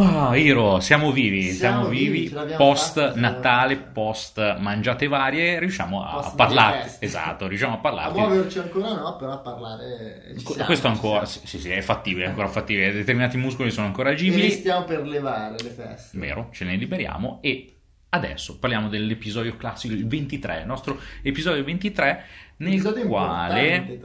Ah, Iro, siamo vivi, siamo, Siamo vivi, vivi, post fatta, Natale, post mangiate varie, riusciamo a manifesti. esatto, riusciamo a A parlarti. muoverci ancora no, però a parlare siamo, Questo ancora, sì, sì, è fattibile, è ancora fattibile, determinati muscoli sono ancora E li agibili, stiamo per levare le feste. vero, ce ne liberiamo e adesso parliamo dell'episodio classico, il 23, il nostro episodio 23 nel quale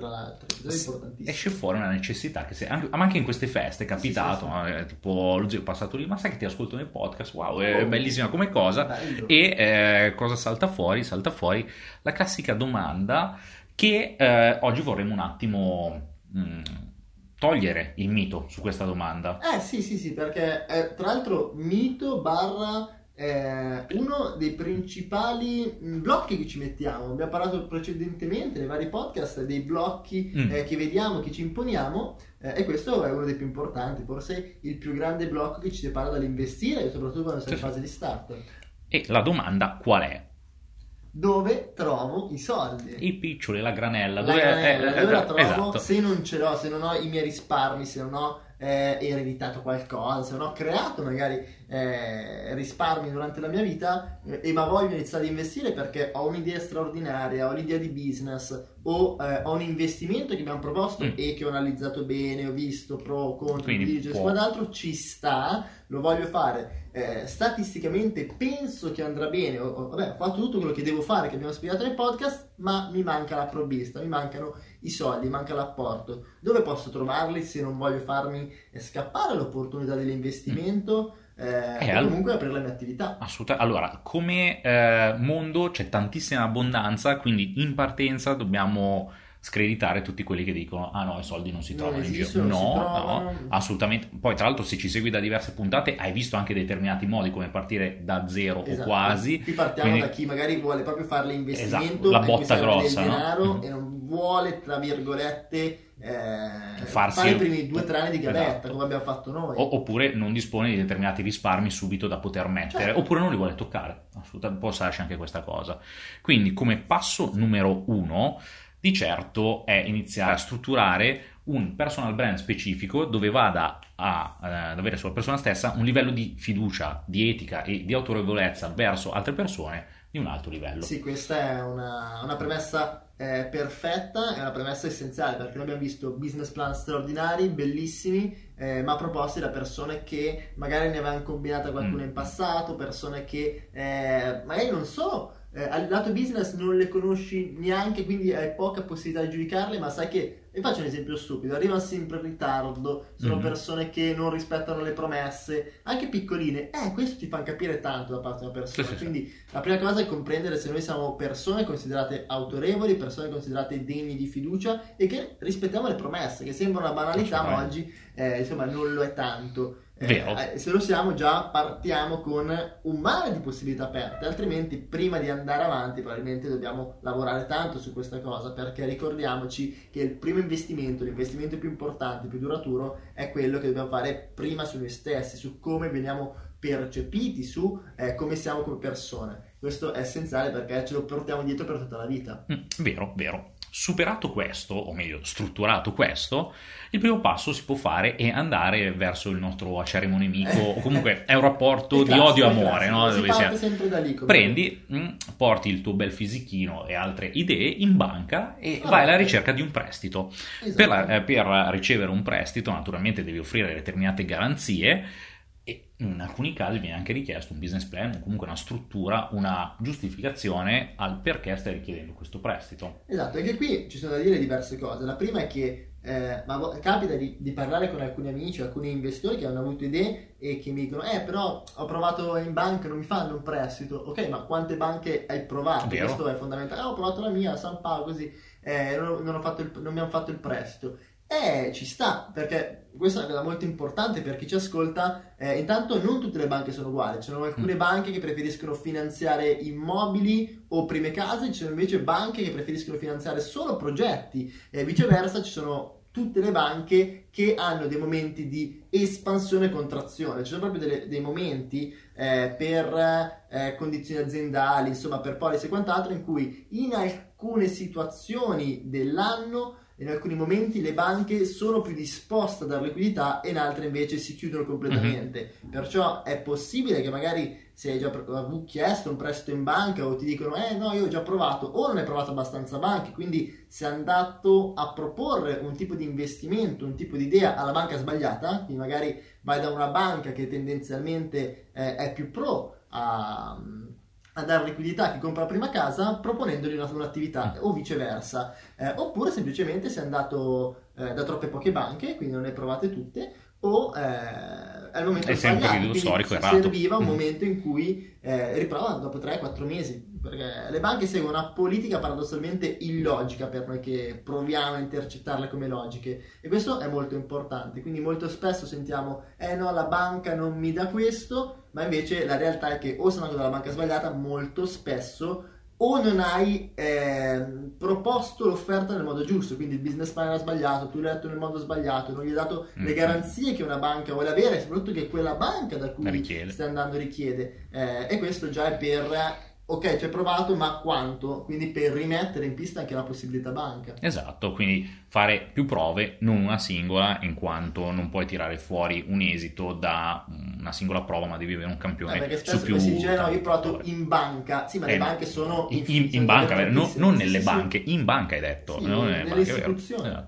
esce fuori una necessità che se, anche, ma anche in queste feste è capitato, Sì, sì, no? Eh, tipo lo zio è passato lì, ma sai che ti ascolto nel podcast, wow, è Oh. bellissima come cosa. Bello. E eh, cosa salta fuori? Salta fuori la classica domanda che eh, oggi vorremmo un attimo mm, togliere il mito su questa domanda. Eh sì, sì, sì, perché eh, tra l'altro mito barra eh, uno dei principali mh, blocchi che ci mettiamo. Abbiamo parlato precedentemente nei vari podcast dei blocchi Mm. eh, che vediamo, che ci imponiamo eh, e questo è uno dei più importanti, forse il più grande blocco che ci separa dall'investire, soprattutto quando sei Sì, in fase di start. E la domanda qual è? Dove trovo i soldi? I piccioli, la granella, La dove, granella, eh, dove la eh, trovo? esatto. Se non ce l'ho, se non ho i miei risparmi, se non ho eh, ereditato qualcosa, se non ho creato magari eh, risparmi durante la mia vita, eh, e ma voglio iniziare ad investire perché ho un'idea straordinaria, ho l'idea di business o eh, ho un investimento che mi hanno proposto Mm. e che ho analizzato bene, ho visto pro, contro, Quindi può- quant'altro, ci sta, lo voglio fare. Eh, statisticamente penso che andrà bene, ho, ho- vabbè, ho fatto tutto quello che devo fare, che abbiamo spiegato nel podcast, ma mi manca la provvista, mi mancano i soldi, manca l'apporto. Dove posso trovarli se non voglio farmi scappare l'opportunità dell'investimento eh, Eh, o comunque aprire le mie attività? Assolutamente. Allora, come eh, mondo c'è tantissima abbondanza, quindi in partenza dobbiamo screditare tutti quelli che dicono ah no, i soldi non si Non trovano in giro. No, no, assolutamente. Poi tra l'altro se ci segui da diverse puntate hai visto anche determinati modi come partire da zero Esatto. o quasi. Qui partiamo Quindi- da chi magari vuole proprio fare l'investimento, Esatto, la botta grossa, del no? denaro Mhm. e non vuole, tra virgolette, eh, Farsi- fare i primi due o tre anni di gavetta, Esatto. come abbiamo fatto noi. O- oppure non dispone di determinati risparmi subito da poter mettere, Certo. oppure non li vuole toccare. Assolutamente, può starci anche questa cosa. Quindi, come passo numero uno, di certo è iniziare a strutturare un personal brand specifico dove vada a, eh, ad avere sulla persona stessa un livello di fiducia, di etica e di autorevolezza verso altre persone di un alto livello. Sì, questa è una, una premessa eh, perfetta, è una premessa essenziale perché noi abbiamo visto business plan straordinari, bellissimi, eh, ma proposti da persone che magari ne avevano combinata qualcuna Mm. in passato, persone che eh, magari non so, eh, al lato business non le conosci neanche, quindi hai poca possibilità di giudicarle, ma sai che, vi faccio un esempio stupido, arrivano sempre in ritardo, sono Mhm. persone che non rispettano le promesse, anche piccoline, eh, questo ti fa capire tanto da parte di una persona, Sì, sì, sì. quindi la prima cosa è comprendere se noi siamo persone considerate autorevoli, persone considerate degni di fiducia e che rispettiamo le promesse, che sembra una banalità, ma Assolutamente. oggi eh, insomma non lo è tanto. Eh, eh, se lo siamo già partiamo con un mare di possibilità aperte, altrimenti prima di andare avanti probabilmente dobbiamo lavorare tanto su questa cosa perché ricordiamoci che il primo investimento, l'investimento più importante, più duraturo è quello che dobbiamo fare prima su noi stessi, su come veniamo percepiti, su eh, come siamo come persone. Questo è essenziale perché ce lo portiamo dietro per tutta la vita. Mm, vero, vero. Superato questo, o meglio, strutturato questo, il primo passo si può fare è andare verso il nostro acerrimo nemico, o comunque è un rapporto di classico, odio e il amore, classico, no? Si Dove sempre da lì. come- Prendi, mm, porti il tuo bel fisichino e altre idee in banca e Ah, vai alla ricerca di un prestito. Esatto. Per, eh, per ricevere un prestito, naturalmente devi offrire determinate garanzie e in alcuni casi viene anche richiesto un business plan comunque una struttura, una giustificazione al perché stai richiedendo questo prestito. Esatto, anche qui ci sono da dire diverse cose. La prima è che eh, ma capita di, di parlare con alcuni amici, alcuni investitori che hanno avuto idee e che mi dicono: Eh, però ho provato in banca, non mi fanno un prestito. Ok, ma quante banche hai provato? Vero. Questo è fondamentale. "Ah, ho provato la mia, San Paolo, così eh, non, non ho fatto il- non mi hanno fatto il prestito. Eh, ci sta, perché questa è una cosa molto importante per chi ci ascolta. Eh, intanto, non tutte le banche sono uguali. Ci sono alcune Mm. banche che preferiscono finanziare immobili o prime case, ci sono invece banche che preferiscono finanziare solo progetti e viceversa ci sono tutte le banche che hanno dei momenti di espansione e contrazione, ci sono proprio delle- dei momenti eh, per eh, condizioni aziendali, insomma per policy e quant'altro in cui in alcune situazioni dell'anno in alcuni momenti le banche sono più disposte a dare liquidità e in altre invece si chiudono completamente. Mm-hmm. Perciò è possibile che magari se hai già chiesto un prestito in banca o ti dicono eh no io ho già provato o non hai provato abbastanza banche quindi sei andato a proporre un tipo di investimento un tipo di idea alla banca sbagliata quindi magari vai da una banca che tendenzialmente eh, è più pro a, a dare liquidità a chi compra la prima casa proponendogli una, un'attività o viceversa. Eh, oppure semplicemente sei andato eh, da troppe poche banche quindi non le provate tutte o il momento è sempre sbagliato storico errato. serviva un mm. momento in cui eh, riprova dopo 3-4 mesi perché le banche seguono una politica paradossalmente illogica per noi che proviamo a intercettarle come logiche e questo è molto importante quindi molto spesso sentiamo eh no la banca non mi dà questo ma invece la realtà è che o sono andato dalla banca sbagliata molto spesso o non hai eh, proposto l'offerta nel modo giusto, quindi il business plan era sbagliato, tu l'hai detto nel modo sbagliato, non gli hai dato mm-hmm. le garanzie che una banca vuole avere, soprattutto che quella banca da cui stai andando richiede. Eh, e questo già è per ok, ci hai provato, ma quanto? Quindi per rimettere in pista anche la possibilità banca. Esatto, quindi fare più prove, non una singola, in quanto non puoi tirare fuori un esito da una singola prova, ma devi avere un campione eh, perché spesso su più. Si dice, no, io ho provato in banca, sì, ma eh, le banche sono in, in, in banca, no, non nelle sì, banche, sì. in banca hai detto, sì, non nelle, nelle banche, istituzioni.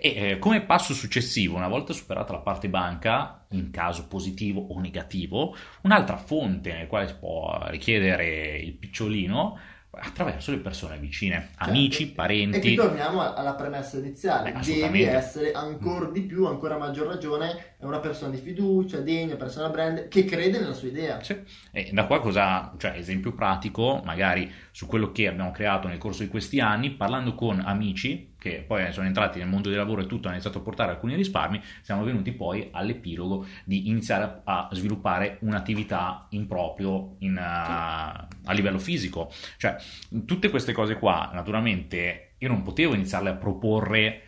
E eh, come passo successivo, una volta superata la parte banca, in caso positivo o negativo, un'altra fonte nel quale si può richiedere il picciolino attraverso le persone vicine, certo. amici, parenti. E qui torniamo alla premessa iniziale, eh, devi essere ancora di più, ancora a maggior ragione, una persona di fiducia, degna, persona brand, che crede nella sua idea. Sì. E da qua cosa, cioè esempio pratico, magari su quello che abbiamo creato nel corso di questi anni, parlando con amici, che poi sono entrati nel mondo del lavoro e tutto, hanno iniziato a portare alcuni risparmi, siamo venuti poi all'epilogo di iniziare a, sviluppare un'attività in proprio in, uh, a livello fisico. Cioè, tutte queste cose qua, naturalmente, io non potevo iniziarle a proporre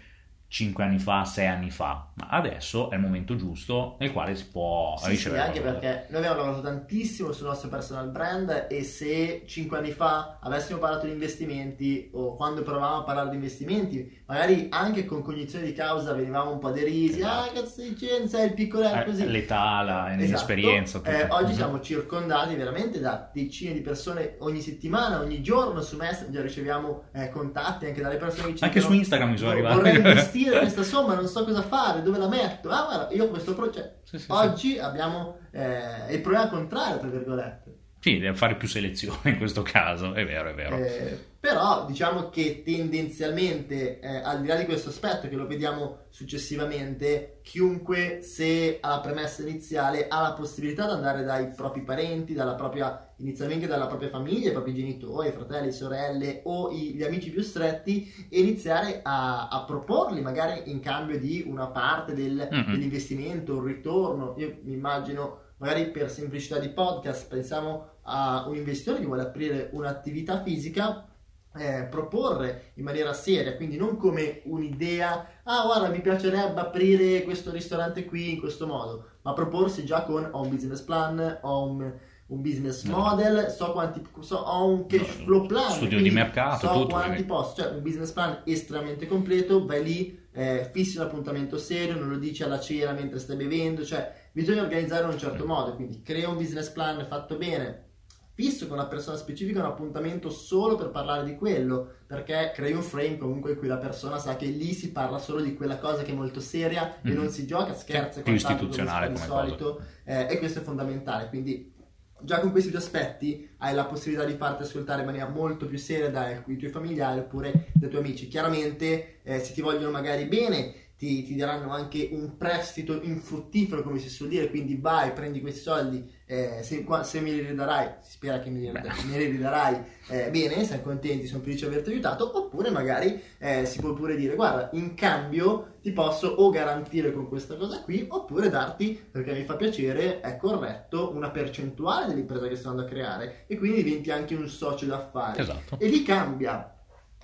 5 anni fa, 6 anni fa, ma adesso è il momento giusto nel quale si può sì, ricevere. Sì, anche perché noi abbiamo lavorato tantissimo sul nostro personal brand e se 5 anni fa avessimo parlato di investimenti o quando provavamo a parlare di investimenti, magari anche con cognizione di causa venivamo un po' derisi, esatto. ah cazzo di dicendo, sei il piccoletto eh, così. L'età, la, esatto. Eh, oggi mm-hmm. siamo circondati veramente da decine di persone ogni settimana, ogni giorno su Messenger riceviamo eh, contatti anche dalle persone che ci Anche dicono, su Instagram mi sono arrivati. Vorrei investire investire questa somma, non so cosa fare, dove la metto. Ah, guarda, io ho questo progetto. Sì, sì, Oggi sì. abbiamo eh, il problema contrario, tra virgolette. Sì, deve fare più selezione in questo caso, è vero, è vero. Eh, però diciamo che tendenzialmente, eh, al di là di questo aspetto che lo vediamo successivamente, chiunque se ha la premessa iniziale ha la possibilità di andare dai propri parenti, dalla propria, inizialmente dalla propria famiglia, i propri genitori, fratelli, sorelle o i, gli amici più stretti e iniziare a, a, proporli magari in cambio di una parte del, mm-hmm. dell'investimento, un ritorno. Io mi immagino magari per semplicità di podcast pensiamo a un investitore che vuole aprire un'attività fisica eh, proporre in maniera seria, quindi non come un'idea, ah guarda mi piacerebbe aprire questo ristorante qui in questo modo, ma proporsi già con ho un business plan, ho un, un business model, so quanti, so, ho un cash flow plan, studio di mercato, so tutto, quanti posso, cioè un business plan estremamente completo, vai lì, eh, fissi un appuntamento serio, non lo dici alla cena mentre stai bevendo, cioè bisogna organizzare in un certo modo, quindi crea un business plan fatto bene, fisso con una persona specifica un appuntamento solo per parlare di quello, perché crei un frame comunque in cui la persona sa che lì si parla solo di quella cosa che è molto seria mm-hmm. e non si gioca, scherza, più istituzionale come solito, eh, e questo è fondamentale, quindi già con questi due aspetti hai la possibilità di farti ascoltare in maniera molto più seria dai tuoi familiari oppure dai tuoi amici. Chiaramente eh, se ti vogliono magari bene ti, ti, daranno anche un prestito infruttifero, come si suol dire, quindi vai, prendi questi soldi, eh, se, se, me li ridarai, si spera che me li, me li ridarai, eh, bene, siamo contenti, sono felice di averti aiutato, oppure magari eh, si può pure dire, guarda, in cambio ti posso o garantire con questa cosa qui, oppure darti, perché mi fa piacere, è corretto, una percentuale dell'impresa che sto andando a creare, e quindi diventi anche un socio d'affari. Esatto. E lì cambia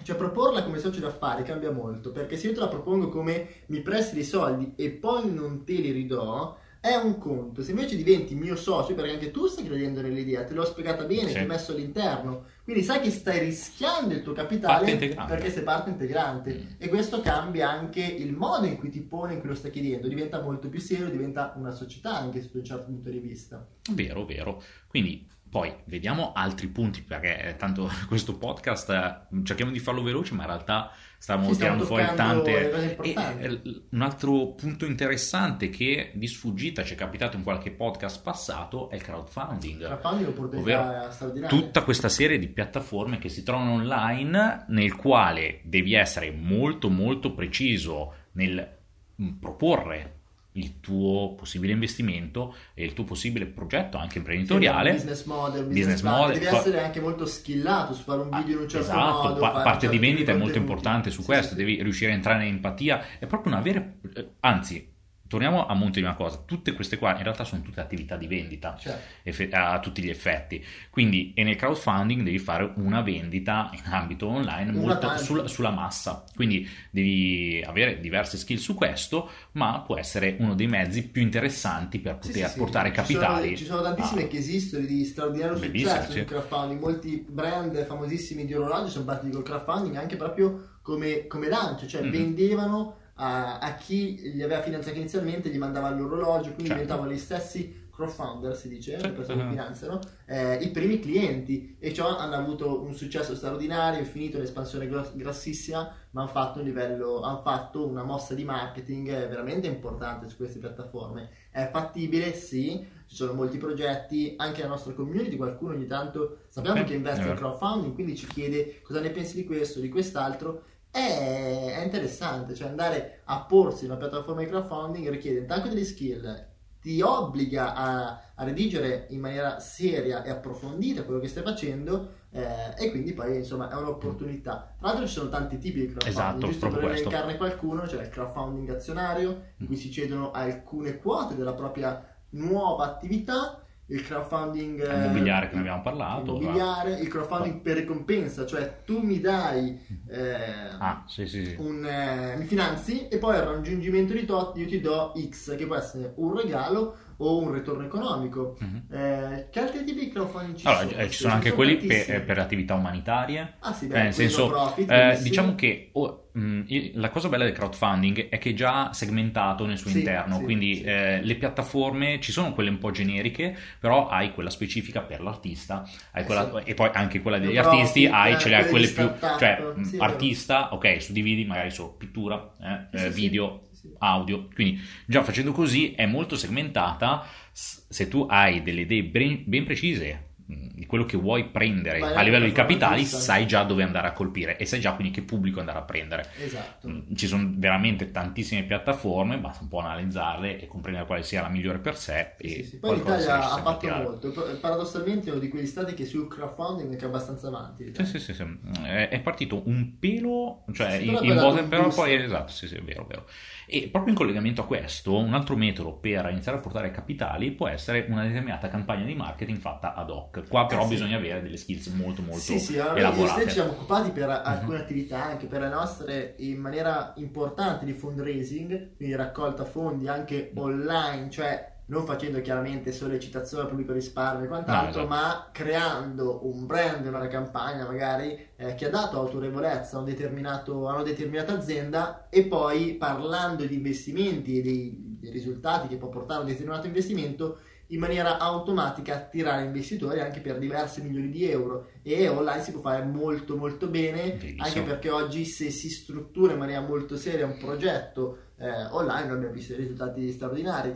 cioè proporla come socio d'affari cambia molto, perché se io te la propongo come mi presti dei soldi e poi non te li ridò, è un conto. Se invece diventi mio socio, perché anche tu stai credendo nell'idea, te l'ho spiegata bene, Sì. ti ho messo all'interno, quindi sai che stai rischiando il tuo capitale perché sei parte integrante. Mm. E questo cambia anche il modo in cui ti poni, in cui lo stai chiedendo, diventa molto più serio, diventa una società anche sotto un certo punto di vista. Vero, vero. Quindi poi vediamo altri punti, perché eh, tanto questo podcast eh, cerchiamo di farlo veloce, ma in realtà stiamo tirando fuori tante... cose E, eh, un altro punto interessante che di sfuggita ci è capitato in qualche podcast passato è il crowdfunding. Crowdfunding straordinaria. tutta questa serie di piattaforme che si trovano online nel quale devi essere molto molto preciso nel mm, proporre il tuo possibile investimento e il tuo possibile progetto anche imprenditoriale. Sì, business model, business, Business model, devi essere anche molto skillato su fare un video in un certo esatto, modo. pa- parte certi di vendita è molto importante su Sì, questo, sì, sì. devi riuscire a entrare in empatia, è proprio una vera, eh, anzi, torniamo a monte di una cosa, tutte queste qua in realtà sono tutte attività di vendita Certo. a tutti gli effetti. Quindi, e nel crowdfunding devi fare una vendita in ambito online molto sulla, sulla massa. Quindi devi avere diverse skill su questo, ma può essere uno dei mezzi più interessanti per Sì, poter sì, sì. portare Ci capitali. sono, ci sono tantissime a- case history di straordinario successo sì. sul crowdfunding. Molti brand famosissimi di orologi sono partiti col crowdfunding anche proprio come, come lancio, cioè Mhm. vendevano a, a chi li aveva finanziati inizialmente, gli mandava l'orologio, quindi Certo. diventavano gli stessi crowdfunder, si dice, le persone che Mhm. finanziano, eh, i primi clienti e ciò hanno avuto un successo straordinario, è finito l'espansione gros- grossissima, ma hanno fatto un livello, hanno fatto una mossa di marketing eh, veramente importante su queste piattaforme. È fattibile? Sì, ci sono molti progetti, anche la nostra community, qualcuno ogni tanto sappiamo Sì, che investe in crowdfunding, quindi ci chiede cosa ne pensi di questo, di quest'altro. È, è interessante, cioè andare a porsi in una piattaforma di crowdfunding richiede intanto delle skill, ti obbliga a, a redigere in maniera seria e approfondita quello che stai facendo eh, e quindi poi insomma è un'opportunità. Tra l'altro ci sono tanti tipi di crowdfunding, Esatto, giusto per elencarne qualcuno, c'è il crowdfunding azionario in cui si cedono alcune quote della propria nuova attività, il crowdfunding eh, Immobiliare che ne abbiamo parlato. immobiliare, il crowdfunding per ricompensa, cioè tu mi dai eh, Ah, sì, sì, sì. un, eh, mi finanzi e poi al raggiungimento di tot io ti do X che può essere un regalo o un ritorno economico. Mhm. Eh, che altri tipi di crowdfunding ci Allora, sono? eh, ci sono anche quelli per, per attività umanitarie. Ah sì, Eh, beh, nel quelli senso, profit, eh, diciamo che oh, mh, i- la cosa bella del crowdfunding è che è già segmentato nel suo Sì, interno, sì, quindi sì. eh, le piattaforme ci sono quelle un po' generiche, però hai quella specifica per l'artista, Eh, quella- e poi anche quella degli No artisti, profit, hai, eh, ce le hai quelle più, cioè vero. artista, ok, suddividi magari su pittura, eh, eh, video. Audio, quindi già facendo così è molto segmentata, se tu hai delle idee ben, ben precise mh, di quello che vuoi prendere Vai a livello di capitali, sai già dove andare a colpire e sai già quindi che pubblico andare a prendere. Esatto. Mm, Ci sono veramente tantissime piattaforme, basta un po' analizzarle e comprendere quale sia la migliore per sé Sì, e sì. Poi l'Italia ha fatto tirare. molto, paradossalmente è uno di quegli stati che sul crowdfunding è abbastanza avanti. Sì, sì, sì. È, partito un pelo, cioè in, in però poi esatto, sì, sì, è vero, vero. E proprio in collegamento a questo, un altro metodo per iniziare a portare capitali può essere una determinata campagna di marketing fatta ad hoc. Qua però Eh, sì. bisogna avere delle skills molto molto Sì, sì, elaborate. stesso ci siamo occupati per alcune Mhm. attività, anche per le nostre, in maniera importante di fundraising, quindi raccolta fondi anche online, cioè non facendo chiaramente sollecitazione al pubblico risparmio e quant'altro, No, esatto. ma creando un brand, una campagna magari eh, che ha dato autorevolezza a, un a una determinata azienda e poi parlando di investimenti e dei, dei risultati che può portare un determinato investimento in maniera automatica attirare investitori anche per diversi milioni di euro e online si può fare molto molto bene Benissimo. anche perché oggi se si struttura in maniera molto seria un progetto eh, online abbiamo visto risultati straordinari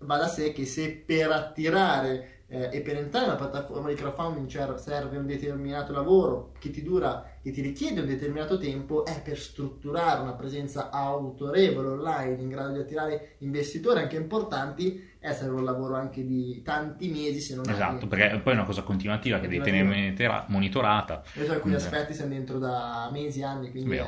va da sé che se per attirare eh, e per entrare una piattaforma di crowdfunding serve un determinato lavoro che ti dura che ti richiede un determinato tempo è per strutturare una presenza autorevole online in grado di attirare investitori anche importanti è serve un lavoro anche di tanti mesi se non Esatto, perché poi è una cosa continuativa che devi tenere monitorata. Io so alcuni Quindi- aspetti siamo dentro da mesi, anni, quindi è-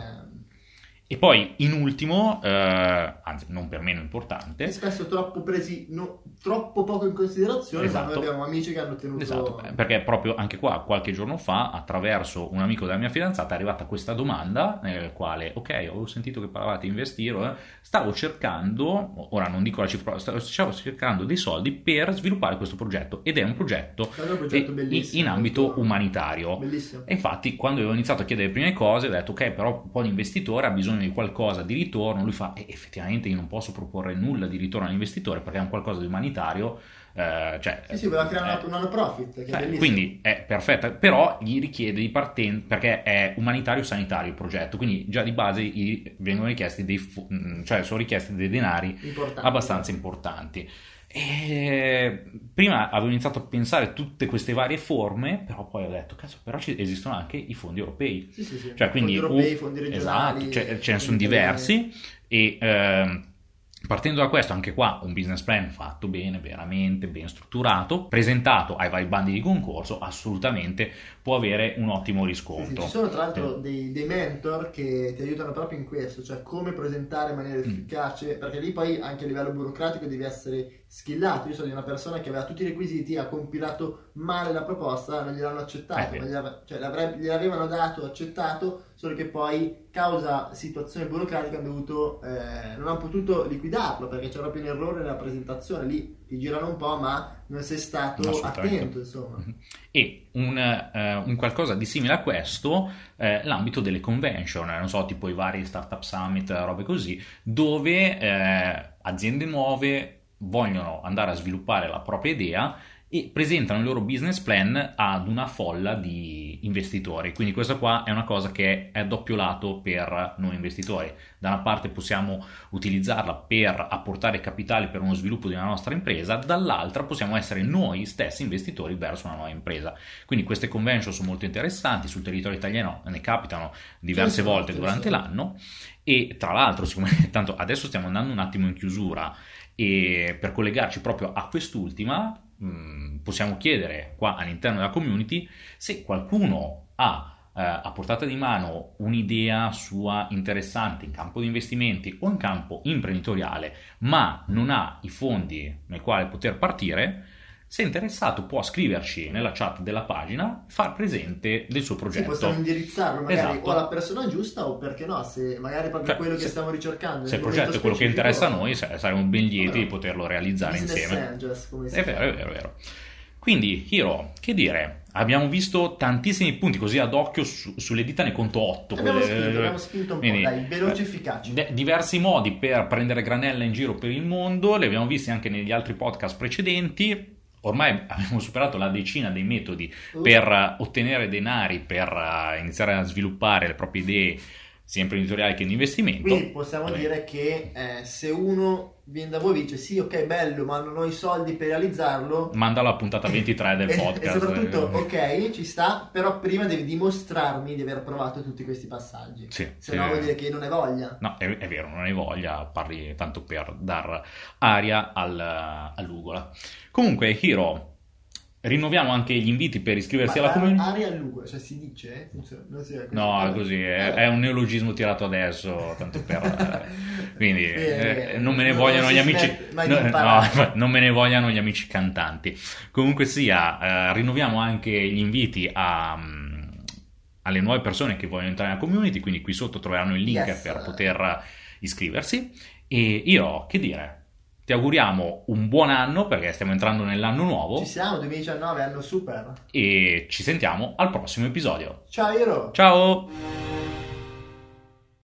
E poi in ultimo, eh, anzi non per meno importante, spesso troppo presi, no- troppo poco in considerazione, Esatto. abbiamo amici che hanno tenuto... Esatto, perché proprio anche qua qualche giorno fa, attraverso un amico della mia fidanzata, è arrivata questa domanda nel quale, ok, avevo sentito che parlavate di investire, eh, stavo cercando, ora non dico la cifra, stavo stavo cercando dei soldi per sviluppare questo progetto ed è un progetto È un progetto eh, bellissimo. in ambito umanitario. Bellissimo. E infatti, quando avevo iniziato a chiedere le prime cose, ho detto: Ok, però poi l'investitore ha bisogno di qualcosa di ritorno. Lui fa: "Eh, effettivamente, io non posso proporre nulla di ritorno all'investitore perché è un qualcosa di umanitario. eh, cioè, Sì, sì, voleva creare eh, una, una profit, è eh, quindi è perfetta, però gli richiede di partenza perché è umanitario sanitario il progetto, quindi già di base gli vengono richiesti dei, cioè sono richiesti dei denari Importante. abbastanza importanti. E prima avevo iniziato a pensare a tutte queste varie forme, però poi ho detto, cazzo, però ci esistono anche i fondi europei. Sì, sì, sì. Cioè, quindi fondi europei, un- fondi regionali. Esatto, cioè, ce ne sono diversi e ehm, partendo da questo anche qua un business plan fatto bene, veramente ben strutturato, presentato ai vari bandi di concorso, assolutamente può avere un ottimo Sì, sì, riscontro. ci sono tra l'altro dei, dei mentor che ti aiutano proprio in questo, cioè come presentare in maniera Mm. efficace, perché lì poi anche a livello burocratico devi essere skillato. Io so di una persona che aveva tutti i requisiti, ha compilato male la proposta, non gliel'hanno accettato, Eh, gliela- cioè gliel'avevano dato, accettato, solo che poi causa situazioni burocratiche hanno dovuto, eh, non hanno potuto liquidarlo perché c'era proprio un errore nella presentazione, lì ti girano un po' ma non sei stato attento insomma. E un, eh, un qualcosa di simile a questo, eh, l'ambito delle convention, non so, tipo i vari startup summit, robe così, dove eh, aziende nuove vogliono andare a sviluppare la propria idea e presentano il loro business plan ad una folla di investitori. Quindi questa qua è una cosa che è a doppio lato per noi investitori. Da una parte possiamo utilizzarla per apportare capitali per uno sviluppo di una nostra impresa, dall'altra possiamo essere noi stessi investitori verso una nuova impresa. Quindi queste convention sono molto interessanti, sul territorio italiano ne capitano diverse sì, volte durante l'anno e tra l'altro, siccome tanto adesso stiamo andando un attimo in chiusura e per collegarci proprio a quest'ultima mh, possiamo chiedere qua all'interno della community se qualcuno ha eh, a portata di mano un'idea sua interessante in campo di investimenti o in campo imprenditoriale, ma non ha i fondi nel quale poter partire, se è interessato può scriverci nella chat della pagina, far presente del suo Sì, progetto. possiamo indirizzarlo magari Esatto. o alla persona giusta o perché no, se magari proprio Cioè, quello che se- stiamo ricercando. Se il progetto è quello che interessa a noi, sa- saremo ben lieti di poterlo realizzare insieme. angels, come È vero, è vero, è vero. Quindi, Hiro, che dire? Abbiamo visto tantissimi punti così ad occhio su- sulle dita, ne conto 8. Abbiamo spinto, abbiamo spinto un po', dai, veloci e efficaci. diversi modi per prendere granella in giro per il mondo, li abbiamo visti anche negli altri podcast precedenti. Ormai abbiamo superato la decina dei metodi Uh, per ottenere denari, per eh, iniziare a sviluppare le proprie idee sia imprenditoriali che di investimento. Quindi possiamo Vabbè. dire che eh, se uno viene da voi e dice sì, ok, bello, ma non ho i soldi per realizzarlo. Manda alla puntata 23 del e, podcast. e soprattutto, Eh, ok, ci sta, però prima devi dimostrarmi di aver provato tutti questi passaggi. Sì, Se sì. no vuol dire che non hai voglia. No, è, è vero, non hai voglia, parli tanto per dar aria al, all'ugola. Comunque, Hiro, rinnoviamo anche gli inviti per iscriversi Ma alla community. aria a lungo, cioè si dice? eh? È così. No, così, è, è un neologismo tirato adesso, tanto per... eh, quindi Bene, eh, non me ne si gli amici... no, no, non me ne vogliano gli amici cantanti. Comunque sia, eh, rinnoviamo anche gli inviti a... mm, alle nuove persone che vogliono entrare nella community, quindi qui sotto troveranno il link Yes. per poter iscriversi. E io, che dire, ti auguriamo un buon anno perché stiamo entrando nell'anno nuovo Ci siamo, 2019, anno super. e ci sentiamo al prossimo episodio. Ciao Iro! Ciao!